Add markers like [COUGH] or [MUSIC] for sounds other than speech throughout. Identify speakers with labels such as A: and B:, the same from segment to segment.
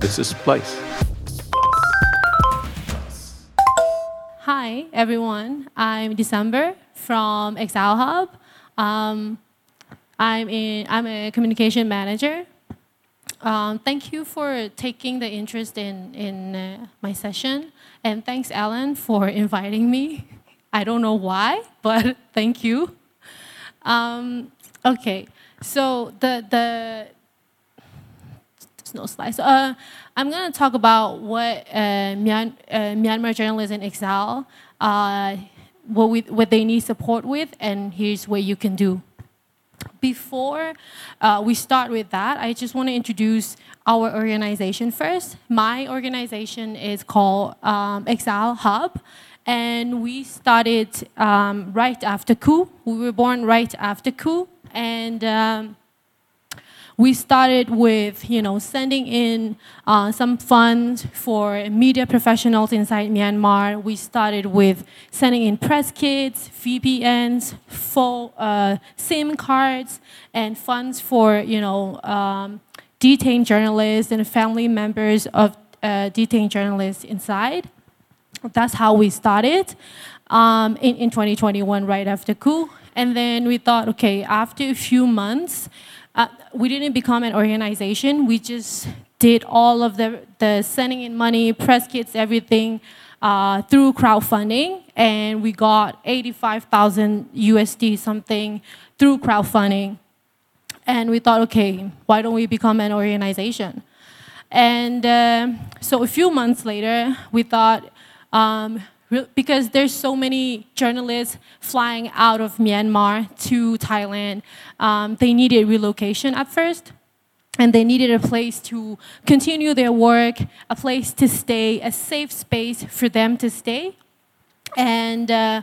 A: This is Splice.
B: Hi, everyone. I'm December from Exile Hub. Um, I'm, in, I'm a communication manager. Um, thank you for taking the interest in, in uh, my session. And thanks, Alan, for inviting me. [LAUGHS] I don't know why, [LAUGHS] but thank you. Um, okay, so the, the, no slides. Uh, I'm going to talk about what uh, Myan- uh, Myanmar journalists in exile, uh, what, we, what they need support with, and here's what you can do. Before uh, we start with that, I just want to introduce our organization first. My organization is called um, Exile Hub, and we started um, right after coup. We were born right after coup, and um, we started with you know sending in uh, some funds for media professionals inside Myanmar. We started with sending in press kits, VPNs, full uh, SIM cards, and funds for you know um, detained journalists and family members of uh, detained journalists inside. That's how we started um, in, in 2021, right after coup. And then we thought, okay, after a few months, uh, we didn't become an organization. We just did all of the, the sending in money, press kits, everything uh, through crowdfunding. And we got 85,000 USD something through crowdfunding. And we thought, okay, why don't we become an organization? And uh, so a few months later, we thought, um, because there's so many journalists flying out of Myanmar to Thailand. Um, they needed relocation at first, and they needed a place to continue their work, a place to stay, a safe space for them to stay. And uh,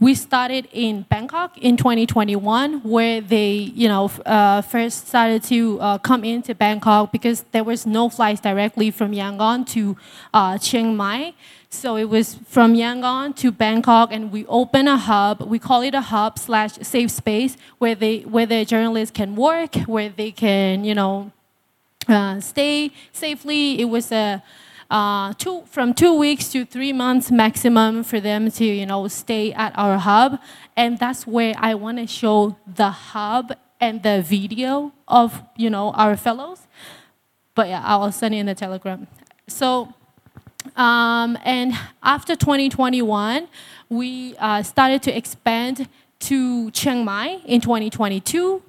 B: we started in Bangkok in 2021, where they, you know, uh, first started to uh, come into Bangkok because there was no flights directly from Yangon to uh, Chiang Mai. So it was from Yangon to Bangkok, and we open a hub. We call it a hub slash safe space where they where the journalists can work, where they can you know uh, stay safely. It was a uh, two from two weeks to three months maximum for them to you know stay at our hub, and that's where I want to show the hub and the video of you know our fellows. But yeah, I'll send it in the telegram. So um, and after 2021, we uh, started to expand to Chiang Mai in 2022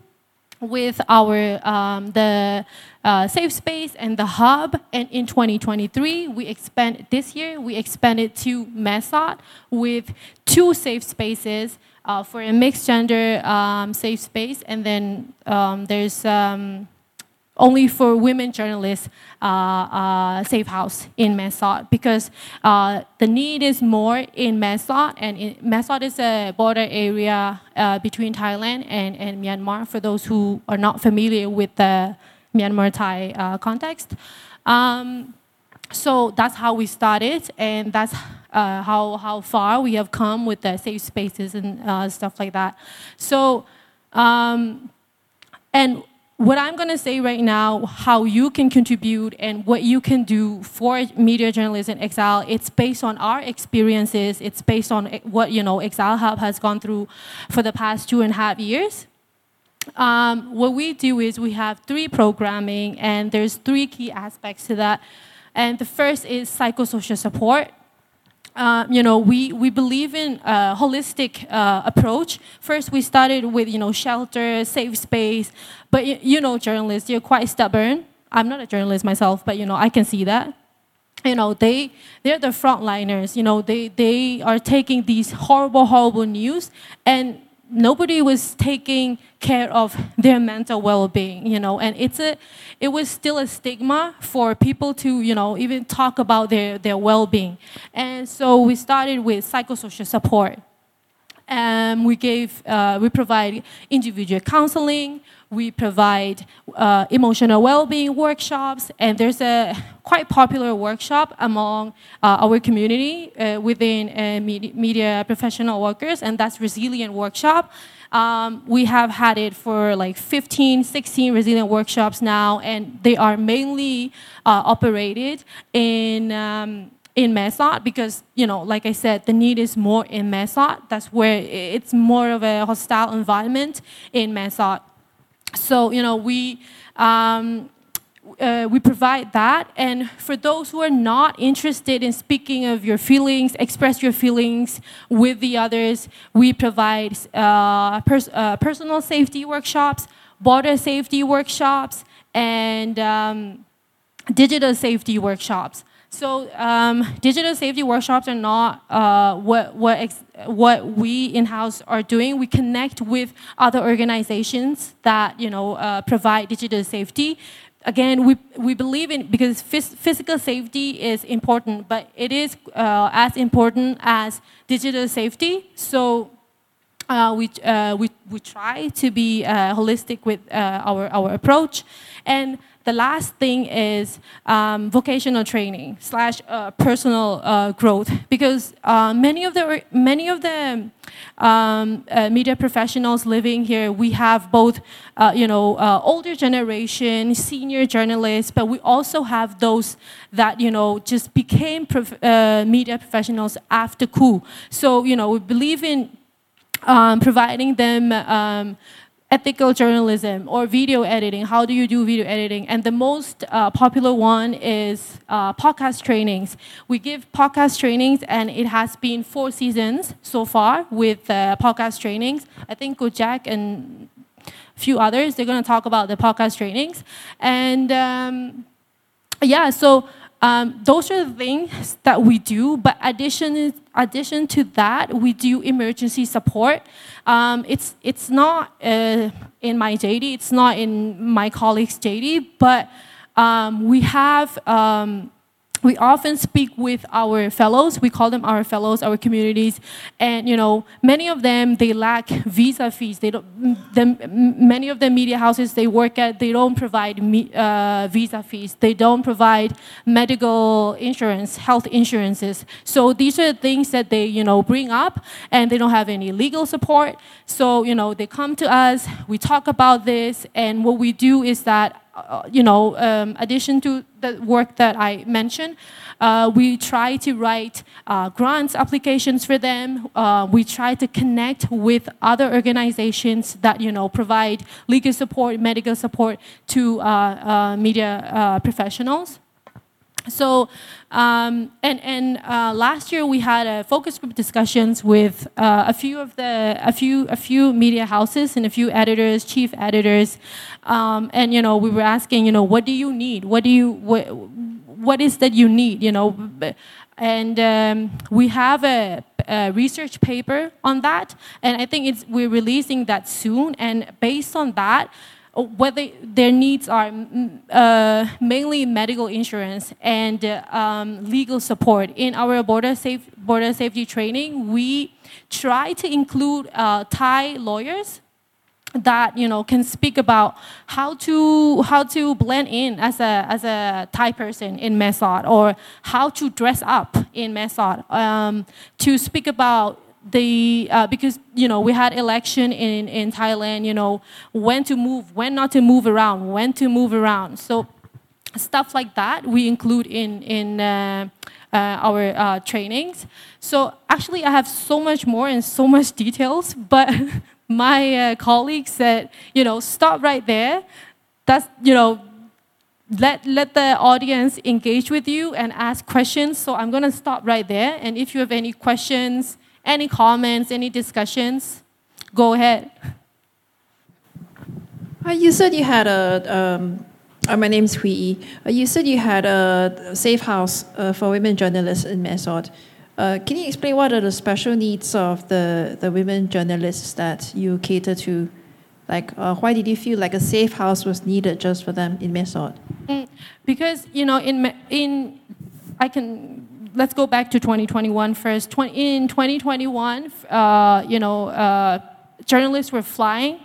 B: with our um, the uh, safe space and the hub. And in 2023, we expand this year. We expanded to Mae Sot with two safe spaces uh, for a mixed gender um, safe space, and then um, there's um, only for women journalists uh, uh, safe house in Mae Sot because uh, the need is more in Mae Sot and in, Mae is a border area uh, between Thailand and, and Myanmar for those who are not familiar with the Myanmar Thai uh, context. Um, so that's how we started and that's uh, how, how far we have come with the safe spaces and stuff like that. So um, and what I'm going to say right now, how you can contribute and what you can do for media journalists in exile, it's based on our experiences. It's based on what you know Exile Hub has gone through for the past two and a half years. Um, what we do is we have three programming, and there's three key aspects to that. And the first is psychosocial support. Uh, you know, we, we believe in a holistic uh, approach. First, we started with, you know, shelter, safe space. But, you, you know, journalists, you're quite stubborn. I'm not a journalist myself, but, you know, I can see that. You know, they, they're the frontliners. You know, they, they are taking these horrible, horrible news and nobody was taking care of their mental well-being you know and it's a it was still a stigma for people to you know even talk about their their well-being. And so we started with psychosocial support. And we gave uh, we provide individual counseling we provide uh, emotional well-being workshops and there's a quite popular workshop among uh, our community uh, within uh, media, professional workers and that's resilient workshop Um, we have had it for like 15, 16 resilient workshops now, and they are mainly uh, operated in. Um, in Mae Sot because you know like I said the need is more in Mae Sot that's where it's more of a hostile environment in Mae Sot so you know we um, uh, we provide that. And for those who are not interested in speaking of your feelings, express your feelings with the others, we provide uh, pers uh, personal safety workshops, border safety workshops, and um, digital safety workshops. So um, digital safety workshops are not uh, what, what, what we in-house are doing. We connect with other organizations that you know, uh, provide digital safety again, we, we believe in, because phys physical safety is important, but it is uh, as important as digital safety. So uh, we, uh, we, we try to be uh, holistic with uh, our, our approach. And the last thing is um, vocational training slash uh, personal uh, growth. Because uh, many of the many of the um, uh, media professionals living here we have both uh, you know uh, older generation senior journalists but we also have those that you know just became prof media professionals after coup. So you know we believe in um, providing them um, ethical journalism or video editing. How do you do video editing? And the most uh, popular one is uh, podcast trainings. We give podcast trainings, and it has been four seasons so far with uh, podcast trainings. I think Jack and a few others, they're going to talk about the podcast trainings. And um, yeah, so um, those are the things that we do, but addition, addition to that, we do emergency support. Um, it's, it's not uh, in my JD, it's not in my colleague's JD, but um, we have um, we often speak with our fellows. We call them our fellows our communities. And you know many of them they lack visa fees. They don't many of the media houses they work at they don't provide me, uh, visa fees. They don't provide medical insurance health insurances. So these are things that they you know bring up and they don't have any legal support. So you know they come to us we talk about this and what we do is that you know, um, addition to the work that I mentioned, uh, we try to write uh, grants applications for them. Uh, we try to connect with other organizations that you know provide legal support, medical support to uh, uh, media professionals. So, um, and, and uh, last year we had a focus group discussions with uh, a few of the, a few, a few media houses and a few editors, chief editors, um, and you know we were asking, you know, what do you need? What do you, what, what is that you need? You know, and um, we have a, a, research paper on that, and I think it's we're releasing that soon. And based on that, what they, their needs are uh, mainly medical insurance and um, legal support. In our border, safe, border safety training, we try to include uh, Thai lawyers that you know can speak about how to how to blend in as a as a Thai person in Mae Sot or how to dress up in Mae Sot um, to speak about the uh, because you know we had election in in Thailand you know when to move when not to move around when to move around so stuff like that we include in in uh, uh, our uh, trainings so actually I have so much more and so much [LAUGHS] details but [LAUGHS] my uh, colleague said you know stop right there that's you know let, let the audience engage with you and ask questions. So I'm going to stop right there. And if you have any questions, any comments, any discussions? Go ahead.
A: Uh, you said you had a, um, uh, my name is Hui uh, You said you had a safe house uh, for women journalists in Mae Sot. Uh, can you explain what are the special needs of the, the women journalists that you cater to? Like, uh, why did you feel like a safe house was needed just for them in Mae
B: Sot? Because, you know, in, in I can let's go back to 2021 first. in 2021, uh, you know, uh, journalists were flying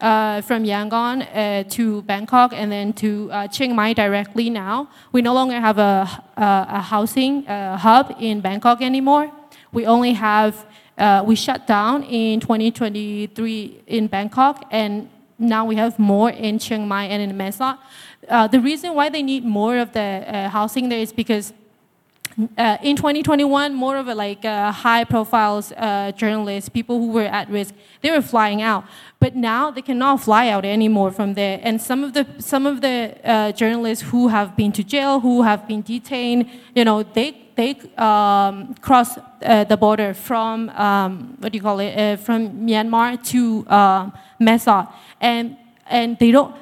B: uh, from Yangon uh, to Bangkok and then to uh, Chiang Mai directly now. We no longer have a, a, a housing hub in Bangkok anymore. We only have uh, we shut down in 2023 in Bangkok, and now we have more in Chiang Mai and in Mae Sot. Uh, the reason why they need more of the uh, housing there is because uh, in 2021, more of a like uh, high profiles uh, journalists, people who were at risk, they were flying out. But now they cannot fly out anymore from there. And some of the some of the uh, journalists who have been to jail, who have been detained, you know, they they um, cross uh, the border from um, what do you call it, uh, from Myanmar to Mae and and they don't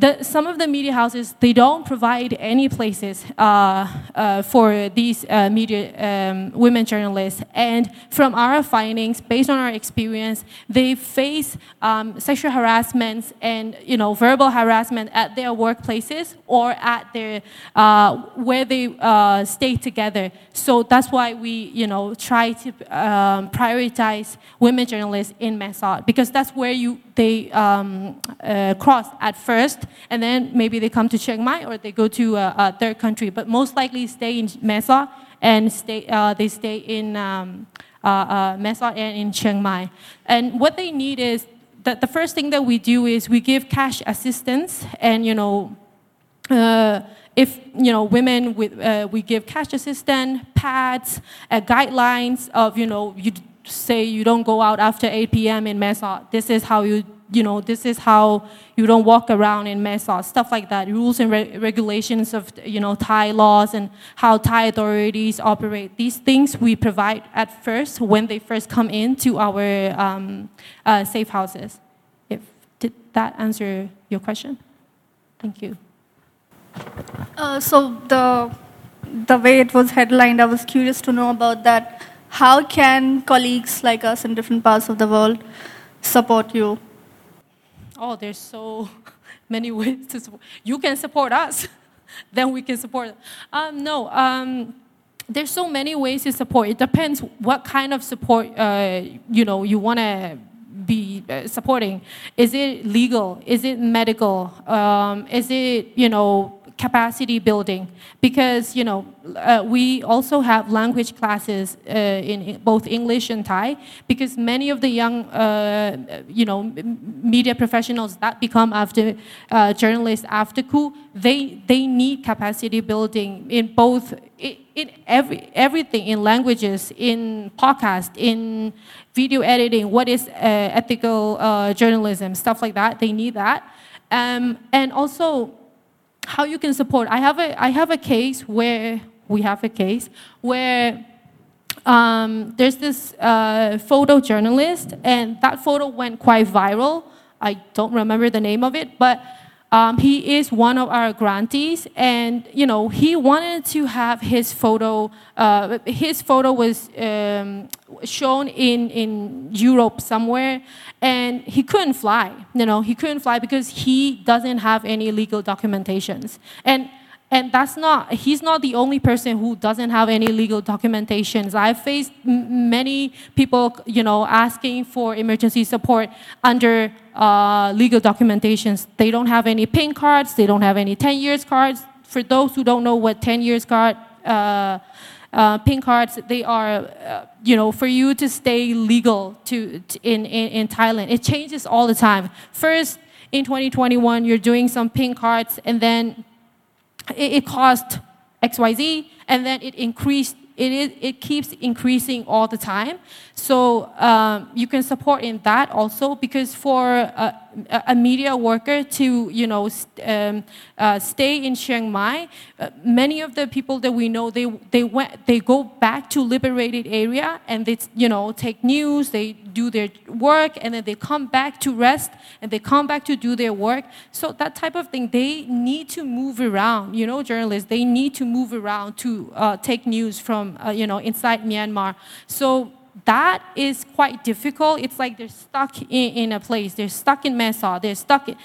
B: the, some of the media houses, they don't provide any places uh, uh, for these uh, media um, women journalists. And from our findings, based on our experience, they face um, sexual harassment and you know verbal harassment at their workplaces or at their uh, where they uh, stay together. So that's why we you know try to um, prioritize women journalists in Mae Sot because that's where you they um, uh, cross at first, and then maybe they come to Chiang Mai or they go to a, a third country, but most likely stay in Mae Sot and stay, uh, they stay in um, uh, uh, Mae and in Chiang Mai. And what they need is that the first thing that we do is we give cash assistance, and you know. Uh, if you know women with, uh, we give cash assistance, pads, uh, guidelines of you know you say you don't go out after 8 p.m. in Mae Sot. This is how you, you know, this is how you don't walk around in Mae Sot, stuff like that. Rules and re regulations of, you know, Thai laws and how Thai authorities operate. These things we provide at first when they first come into our um, uh, safe houses. If, did that answer your question? Thank you.
C: Uh, so the the way it was headlined, I was curious to know about that how can colleagues like us in different parts of the world support you?
B: Oh, there's so [LAUGHS] many ways to support. You can support us, [LAUGHS] then we can support. Um, no, um, there's so many ways to support. It depends what kind of support uh, you know you want to be uh, supporting. Is it legal? Is it medical? Um, is it you know capacity building because you know uh, we also have language classes uh, in both English and Thai because many of the young uh, you know media professionals that become after uh, journalists after coup they they need capacity building in both in, in every everything in languages in podcast in video editing what is uh, ethical uh, journalism stuff like that. They need that. Um, and also how you can support. I have a, I have a case where, we have a case where um, there's this uh, photojournalist, and that photo went quite viral. I don't remember the name of it, but um, he is one of our grantees, and you know he wanted to have his photo. Uh, his photo was um, shown in in Europe somewhere, and he couldn't fly. You know he couldn't fly because he doesn't have any legal documentations, and and that's not he's not the only person who doesn't have any legal documentations. I've faced many people you know asking for emergency support under uh, legal documentations. They don't have any pink cards they don't have any 10 years cards. For those who don't know what 10 years card uh, uh, pink cards they are uh, you know for you to stay legal to, to in, in, in thailand. It changes all the time. First in 2021 you're doing some pink cards and then it, it cost XYZ, and then it increased, it, is, it keeps increasing all the time. So um, you can support in that also because for a, a media worker to you know um, uh, stay in Chiang Mai, uh, many of the people that we know they they went they go back to liberated area and they you know take news they do their work and then they come back to rest and they come back to do their work. So that type of thing they need to move around. You know journalists they need to move around to uh, take news from uh, you know inside Myanmar. So that is quite difficult. It's like they're stuck in, in a place. They're stuck in Mae Sot. They're stuck in,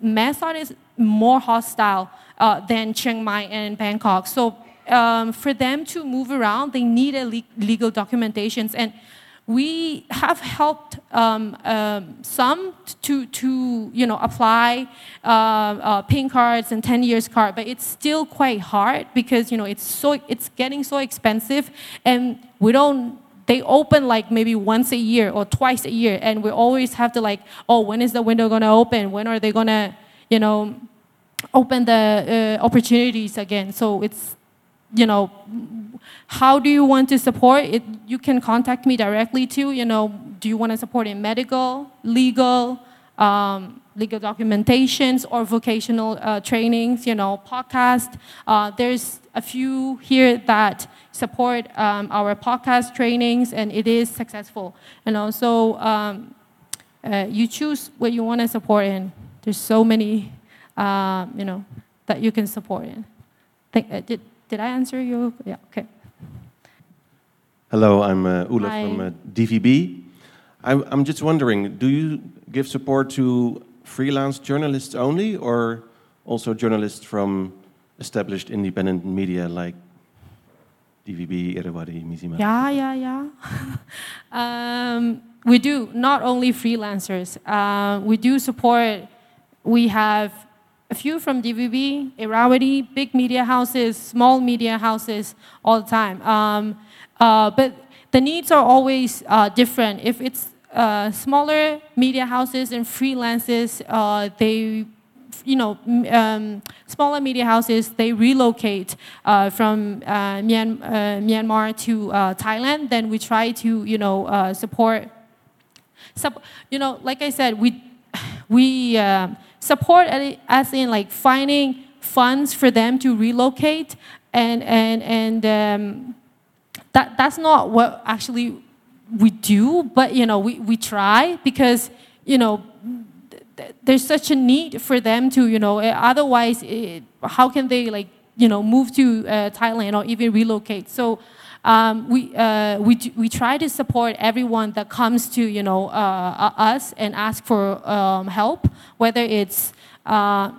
B: Mae is more hostile uh, than Chiang Mai and Bangkok. So um, for them to move around, they need a le legal documentations. And we have helped um, um, some to, to you know, apply uh, uh, pink cards and 10 years card, but it's still quite hard because you know, it's, so, it's getting so expensive and we don't they open like maybe once a year or twice a year, and we always have to like, oh, when is the window gonna open? When are they gonna, you know, open the uh, opportunities again? So it's, you know, how do you want to support it? You can contact me directly too. You know, do you want to support in medical, legal? Um, legal documentations or vocational uh, trainings, you know, podcast. Uh, there's a few here that support um, our podcast trainings, and it is successful. And also, um, uh, you choose what you want to support in. There's so many, uh, you know, that you can support in. Think, uh, did, did I answer you? Yeah, okay.
D: Hello, I'm uh, Olaf
B: Hi.
D: from uh, DVB. I'm, I'm just wondering, do you give support to freelance journalists only, or also journalists from established independent media like DVB, Irrawaddy, Mizzima?
B: Yeah, yeah, yeah. [LAUGHS] um, we do not only freelancers. Uh, we do support. We have a few from DVB, Irrawaddy, big media houses, small media houses, all the time. Um, uh, but the needs are always uh, different. If it's uh, smaller media houses and freelancers, uh, they you know, um, smaller media houses, they relocate uh, from uh, Myan- uh, Myanmar to uh, Thailand, then we try to, you know, support. Sup- you know, like I said, we, [SIGHS] we support as in like finding funds for them to relocate and, and, and um, that, that's not what actually we do, but you know, we, we try because, you know, th- there's such a need for them to, you know, eh, otherwise, eh, how can they like, you know, move to uh, Thailand or even relocate? So um, we, uh, we, d- we try to support everyone that comes to, you know, uh, uh, us and ask for um, help, whether it's uh,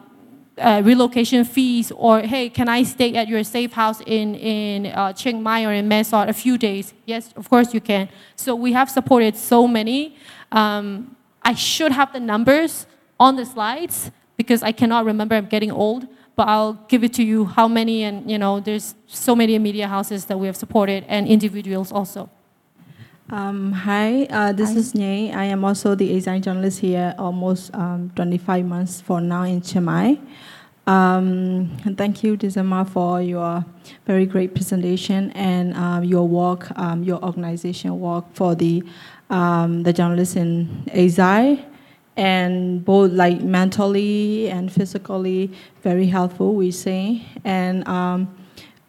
B: uh, relocation fees or hey can i stay at your safe house in, in uh, chiang mai or in Mae Sot a few days? Yes of course you can. So we have supported so many. Um, i should have the numbers on the slides because i cannot remember i'm getting old but i'll give it to you how many and you know there's so many media houses that we have supported and individuals also
E: Um, hi, uh, this is Nye. I am also the Asian journalist here, almost um, 25 months for now in Chiang Mai. Um, and thank you, Dizama, for your very great presentation and um, your work, um, your organization work for the um, the journalists in ASI, and both like mentally and physically very helpful. We say and. Um,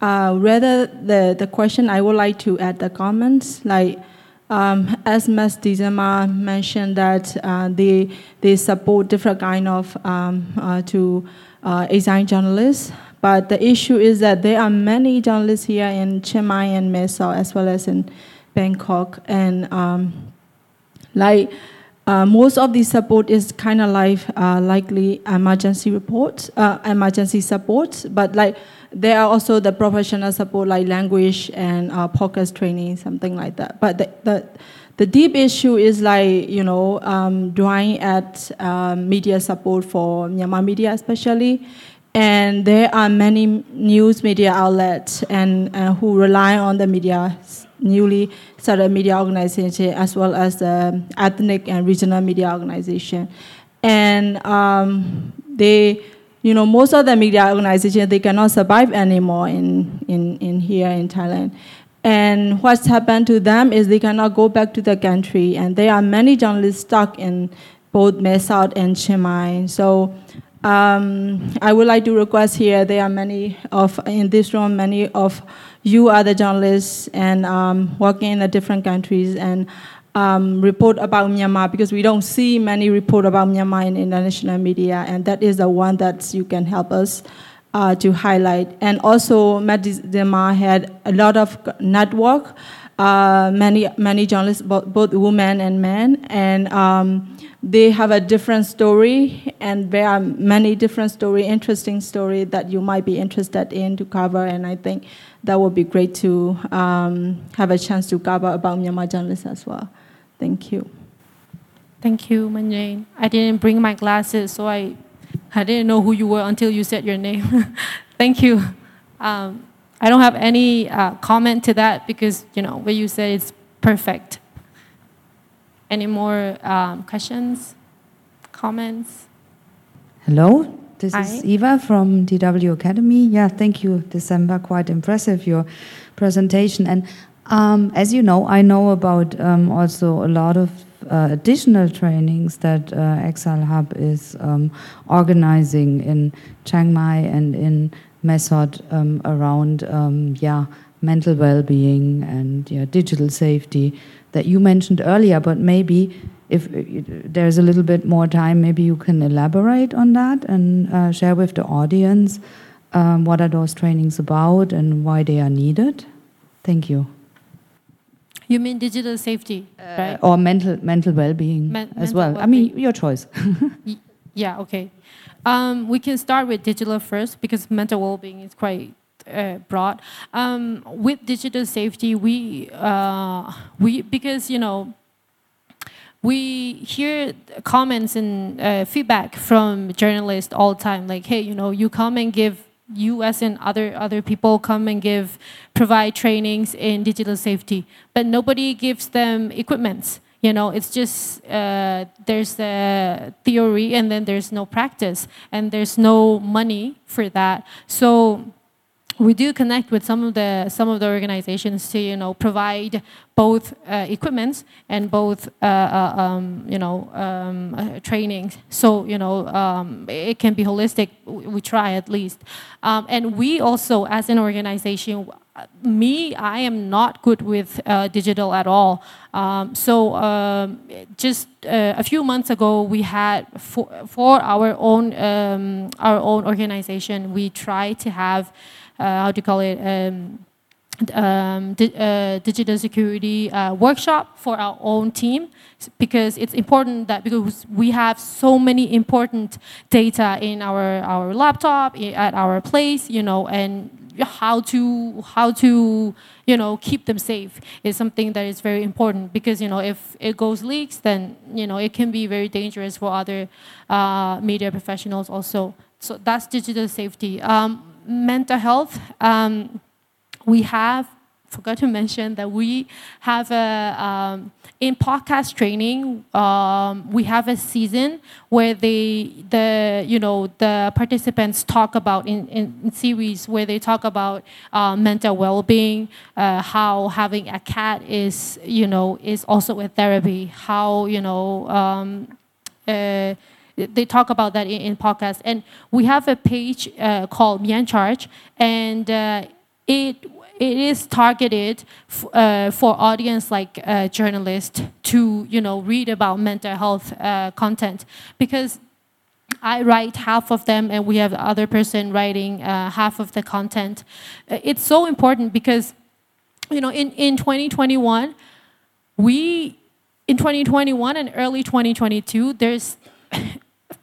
E: uh, rather, the, the question I would like to add the comments like um, as Ms. Dizema mentioned that uh, they they support different kind of um, uh, to uh, Asian journalists, but the issue is that there are many journalists here in Chiang Mai and Mae as well as in Bangkok, and um, like uh, most of the support is kind of like uh, likely emergency reports, uh, emergency support, but like there are also the professional support like language and uh, podcast training, something like that. But the, the, the deep issue is like, you know, um, drawing at um, media support for Myanmar media especially. And there are many news media outlets and uh, who rely on the media newly started media organization as well as the ethnic and regional media organization. And um, they, you know, most of the media organizations, they cannot survive anymore in, in, in here in Thailand. And what's happened to them is they cannot go back to the country. And there are many journalists stuck in both Mae Sot and Chiang Mai. So um, I would like to request here, there are many of, in this room, many of you are the journalists and um, working in the different countries and um, report about Myanmar because we don't see many report about Myanmar in international media, and that is the one that you can help us uh, to highlight. And also, Medizema had a lot of network, uh, many many journalists, both, both women and men, and um, they have a different story, and there are many different story, interesting story that you might be interested in to cover. And I think that would be great to um, have a chance to cover about Myanmar journalists as well. Thank you.
B: Thank you, Manjane. I didn't bring my glasses, so I, I didn't know who you were until you said your name. [LAUGHS] Thank you. Um, I don't have any uh, comment to that because you know what you said is perfect. Any more um, questions, comments?
F: Hello, this
B: Hi.
F: is Eva from DW Academy. Yeah, thank you, December. Quite impressive your presentation. And um, as you know, I know about um, also a lot of uh, additional trainings that uh, Exile Hub is um, organizing in Chiang Mai and in Mae Sot um, around um, yeah mental well-being and yeah, digital safety that you mentioned earlier. But maybe if uh, there's a little bit more time, maybe you can elaborate on that and uh, share with the audience um, what are those trainings about and why they are needed. Thank you.
B: You mean digital safety, right?
F: Or mental mental well-being
B: Men-
F: as
B: mental
F: well. I mean, your choice. [LAUGHS]
B: Yeah, okay. Um, we can start with digital first because mental well-being is quite uh, broad. Um, with digital safety, we uh, we because you know we hear comments and uh, feedback from journalists all the time, like, hey, you know, you come and give U.S. and other other people come and give provide trainings in digital safety, but nobody gives them equipments. You know, it's just uh, there's the theory and then there's no practice and there's no money for that. So we do connect with some of the some of the organizations to you know provide both uh, equipments and both uh, uh, um, you know um, uh, trainings. So you know um, it can be holistic. We, try at least, um, and we also as an organization. Me, I am not good with uh, digital at all. Um, so um, just uh, a few months ago, we had for, for our own our own organization, we tried to have how do you call it um, um, di- uh, digital security uh, workshop for our own team. Because it's important that because we have so many important data in our our laptop at our place you know and how to how to you know keep them safe is something that is very important. Because you know if it goes leaks then you know it can be very dangerous for other uh, media professionals also. So that's digital safety. Um, mental health um, we have forgot to mention that we have a um, in podcast training um, we have a season where they the you know the participants talk about in, in, series where they talk about uh, mental well-being uh, how having a cat is you know is also a therapy how you know um, uh, they talk about that in, in podcast and we have a page uh, called Mian Charge and uh, it it is targeted f- uh, for audience like uh, journalists to you know read about mental health uh, content because I write half of them, and we have the other person writing uh, half of the content. Uh, It's so important because, you know, in, in 2021, we, in 2021 and early 2022, there's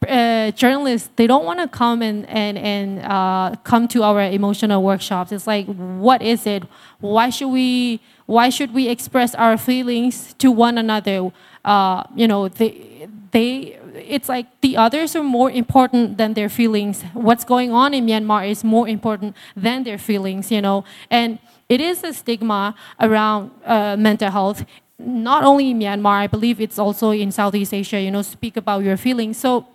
B: uh, journalists they don't want to come and and and uh, come to our emotional workshops. It's like, what is it? Why should we? Why should we express our feelings to one another? Uh, you know, they they. It's like the others are more important than their feelings. What's going on in Myanmar is more important than their feelings. You know, and it is a stigma around uh, mental health. Not only in Myanmar, I believe it's also in Southeast Asia. You know, speak about your feelings. So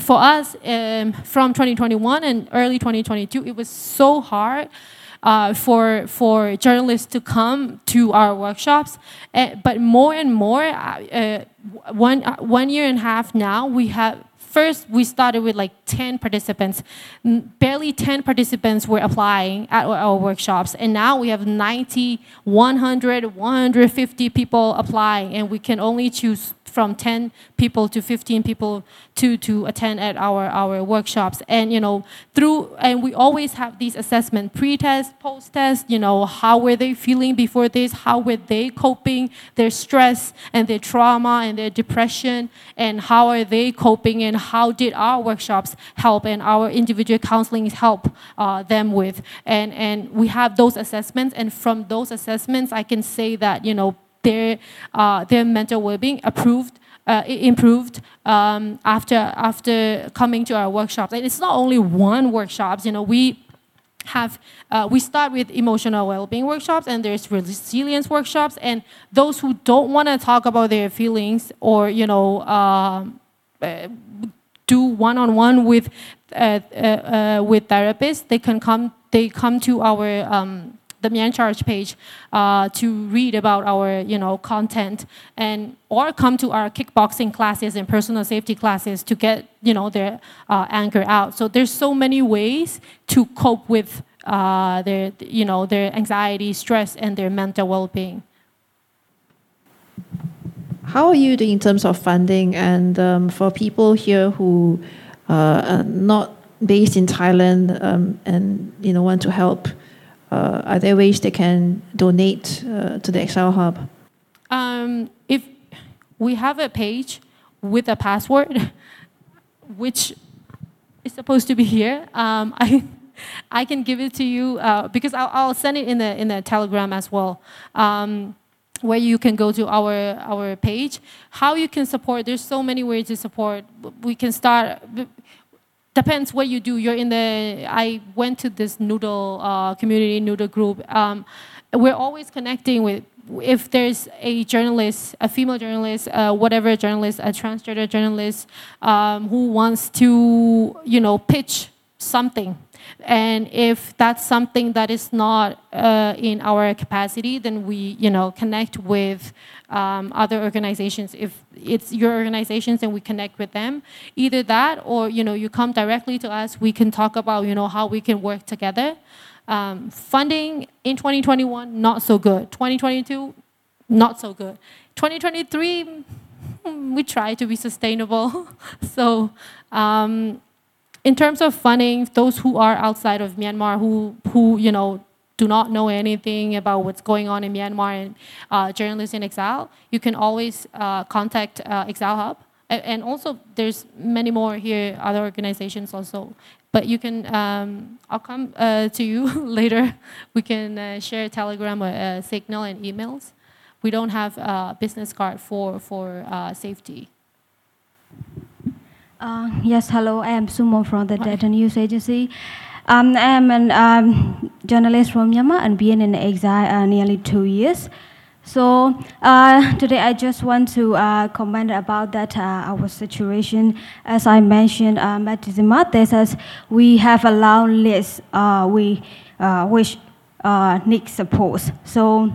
B: for us um, from 2021 and early 2022 it was so hard uh, for for journalists to come to our workshops. Uh, but more and more uh, uh, one uh, one year and a half now we have first we started with like 10 participants. Barely 10 participants were applying at our- workshops. And now we have 90 100 150 people applying and we can only choose from 10 people to 15 people to, to attend at our, our workshops. And you know through and we always have these assessment pre-test post-test you know how were they feeling before this? How were they coping their stress and their trauma and their depression? And how are they coping and how did our workshops help and our individual counseling help uh, them with? And and we have those assessments and from those assessments i can say that you know their uh, their mental well-being approved uh, improved um, after after coming to our workshops. And it's not only one workshops you know we have uh, we start with emotional well-being workshops and there's resilience workshops. And those who don't want to talk about their feelings or you know um, uh, do one-on-one with uh, uh, uh, with therapists they can come they come to our um, the Myan Charge page uh, to read about our you know content and or come to our kickboxing classes and personal safety classes to get you know their uh, anger out. So there's so many ways to cope with uh, their you know their anxiety, stress, and their mental well-being.
A: How are you doing in terms of funding and um, for people here who uh, are not based in Thailand um, and you know want to help? Uh, are there ways they can donate uh, to the Exile Hub?
B: Um, if we have a page with a password, [LAUGHS] which is supposed to be here, um, [LAUGHS] I, I can give it to you uh, because I'll, I'll, send it in the in the Telegram as well, um, where you can go to our our page. How you can support? There's so many ways to support. We can start depends what you do. You're in the, I went to this noodle uh, community, noodle group. Um, we're always connecting with, if there's a journalist, a female journalist, uh, whatever journalist, a transgender journalist um, who wants to, you know, pitch something. And if that's something that is not uh, in our capacity, then we, you know, connect with um, other organizations. If it's your organizations and we connect with them, either that or you know you come directly to us. We can talk about you know how we can work together. Um, funding in 2021 not so good. 2022 not so good. 2023 hmm, we try to be sustainable. [LAUGHS] so. Um, in terms of funding, those who are outside of Myanmar, who, who you know, do not know anything about what's going on in Myanmar and uh, journalists in exile, you can always uh, contact uh, Exile Hub. And also, there's many more here, other organizations also. But you can, um, I'll come uh, to you [LAUGHS] later. We can uh, share Telegram or uh, Signal and emails. We don't have a business card for, for safety.
G: Yes, hello, I am Sumo from the Data News Agency. Um, I'm a um, journalist from Myanmar and been in exile uh, nearly two years. So uh, today I just want to uh, comment about that uh, our situation. As I mentioned, uh, at December, says we have a long list uh, we uh, which uh, need support. So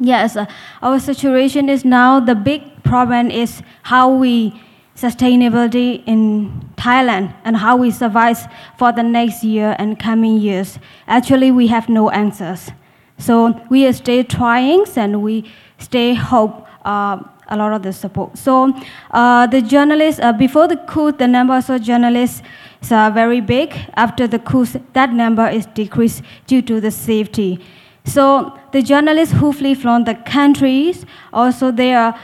G: yes, our situation is now the big problem is how we sustainability in Thailand and how we survive for the next year and coming years. Actually, we have no answers. So we stay trying and we stay hope uh, a lot of the support. So uh, the journalists, uh, before the coup, the number of journalists is uh, very big. After the coup, that number is decreased due to the safety. So the journalists who flee from the countries, also they are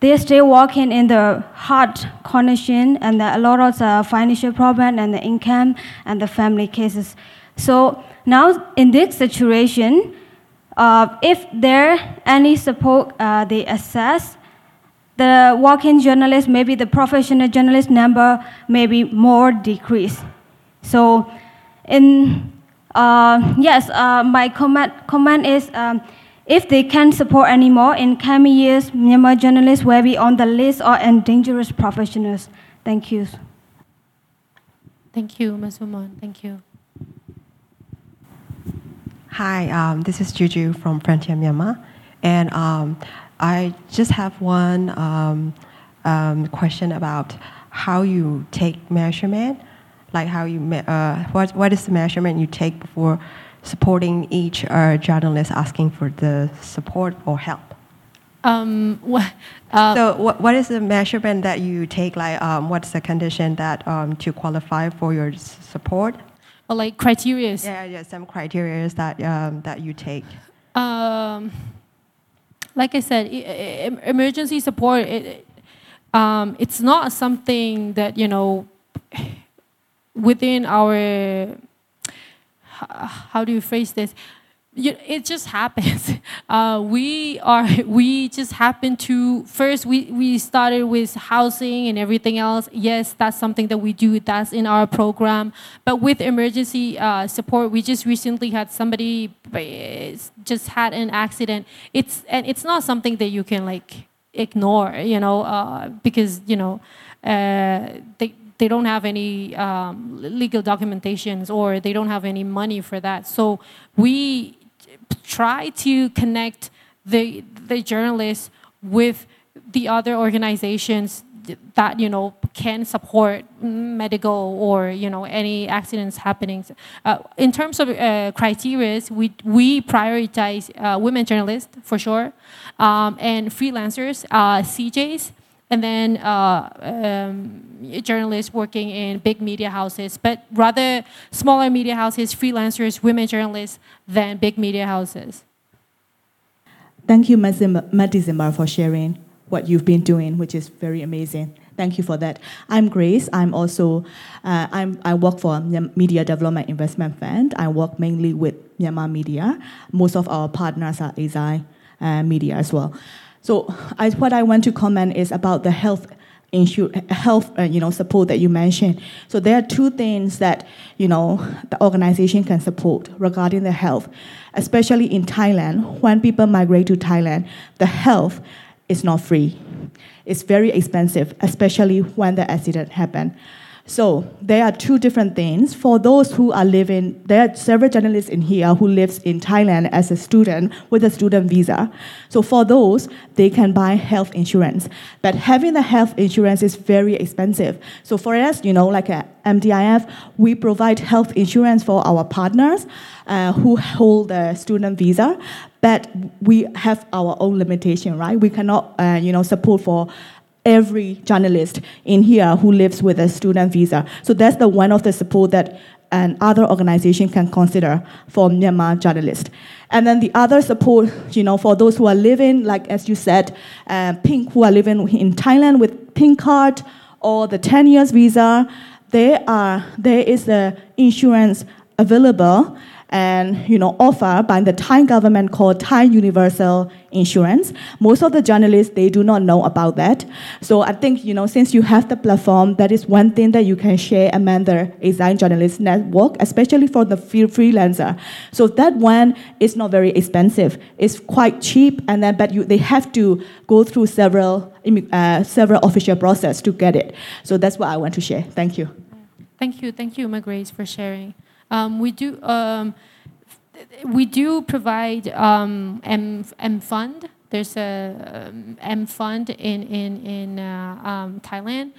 G: they're still working in the hard condition and a lot of the financial problem and the income and the family cases. So now in this situation, uh, if there any support uh, they assess, the working journalist, maybe the professional journalist number may be more decreased. So in, uh, yes, uh, my comment, comment is, um, if they can't support anymore in coming years, Myanmar journalists will be on the list of endangered professionals. Thank you.
B: Thank you, Ms. Umon. Thank you.
H: Hi, um, this is Juju from Frontier Myanmar. And um, I just have one um, um question about how you take measurement, like how you, uh, what, what is the measurement you take before supporting each uh, journalist asking for the support or help?
B: Um, uh,
H: so what, what is the measurement that you take? Like, um, what's the condition that um, to qualify for your support?
B: Or like criteria?
H: Yeah, yeah, some criteria that um, that you take.
B: Um, like I said, emergency support. It, um, it's not something that you know within our how do you phrase this? you, it just happens. [LAUGHS] Uh, we are [LAUGHS] we just happen to first we we started with housing and everything else. Yes, that's something that we do. That's in our program. But with emergency uh, support, we just recently had somebody just had an accident. It's and it's not something that you can like ignore, you know, uh, because you know uh, they they don't have any um, legal documentations or they don't have any money for that. So we try to connect the, the journalists with the other organizations that you know can support medical or you know any accidents happening. Uh, in terms of uh, criteria, we we prioritize uh, women journalists for sure, um, and freelancers, uh, CJs, and then uh, um, journalists working in big media houses, but rather smaller media houses, freelancers, women journalists than big media houses.
I: Thank you, Ma December, for sharing what you've been doing, which is very amazing. Thank you for that. I'm Grace. I'm also uh, I'm, I work for Media Development Investment Fund. I work mainly with Myanmar Media. Most of our partners are Eisai uh, Media as well. So I, what I want to comment is about the health health uh, you know support that you mentioned. So there are two things that you know the organization can support regarding the health, especially in Thailand. When people migrate to Thailand, the health is not free. It's very expensive, especially when the accident happened. So there are two different things. For those who are living, there are several journalists in here who lives in Thailand as a student with a student visa. So for those, they can buy health insurance. But having the health insurance is very expensive. So for us, you know, like a MDIF, we provide health insurance for our partners uh, who hold the student visa. But we have our own limitation, right? We cannot, uh, you know, support for every journalist in here who lives with a student visa. So that's the one of the support that an other organization can consider for Myanmar journalists. And then the other support, you know, for those who are living, like as you said, uh, pink, who are living in Thailand with pink card or the 10 years visa, there are there is a insurance available and you know offered by the Thai government called Thai Universal Insurance. Most of the journalists they do not know about that. So I think you know since you have the platform, that is one thing that you can share among the Eisai Journalist Network, especially for the freelancer. So that one is not very expensive. It's quite cheap, and then but you, they have to go through several uh, several official process to get it. So that's what I want to share. Thank you.
B: Thank you, thank you, Grace, for sharing. Um, we do um, we do provide um, M M fund. There's a um, M fund in in in uh, um, Thailand,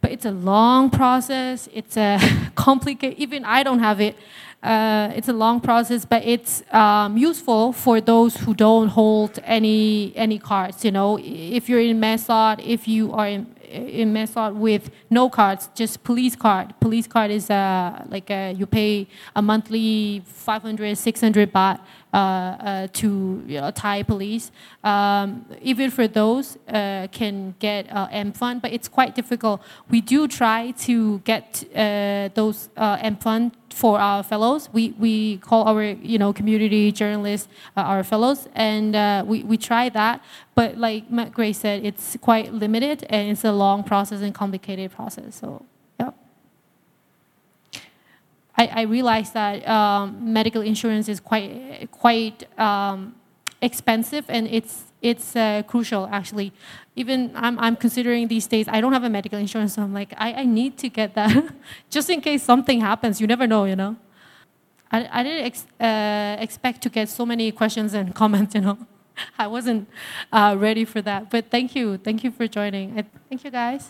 B: but it's a long process. It's a [LAUGHS] complicated. Even I don't have it. Uh, it's a long process, but it's um, useful for those who don't hold any any cards. You know, if you're in Mae Sot, if you are in in Mae Sot with no cards, just police card. Police card is uh, like a, uh, you pay a monthly 500, 600 baht uh, uh, to you know, Thai police. Um, even for those, uh, can get uh, M fund, but it's quite difficult. We do try to get those M fund for our fellows. We, we call our you know community journalists uh, our fellows, and uh, we, we try that. But like Ma Grace said, it's quite limited and it's a long process and complicated process. So yeah. I, I realize that um, medical insurance is quite quite um, expensive and it's it's uh, crucial actually. Even I'm, I'm considering these days, I don't have a medical insurance, so I'm like, I, I need to get that [LAUGHS] just in case something happens. You never know, you know. I, I didn't ex, uh, expect to get so many questions and [LAUGHS] comments, you know. I wasn't uh, ready for that. But thank you. Thank you for joining. Thank you, guys.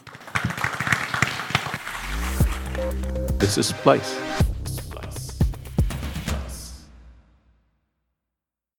J: This is Splice.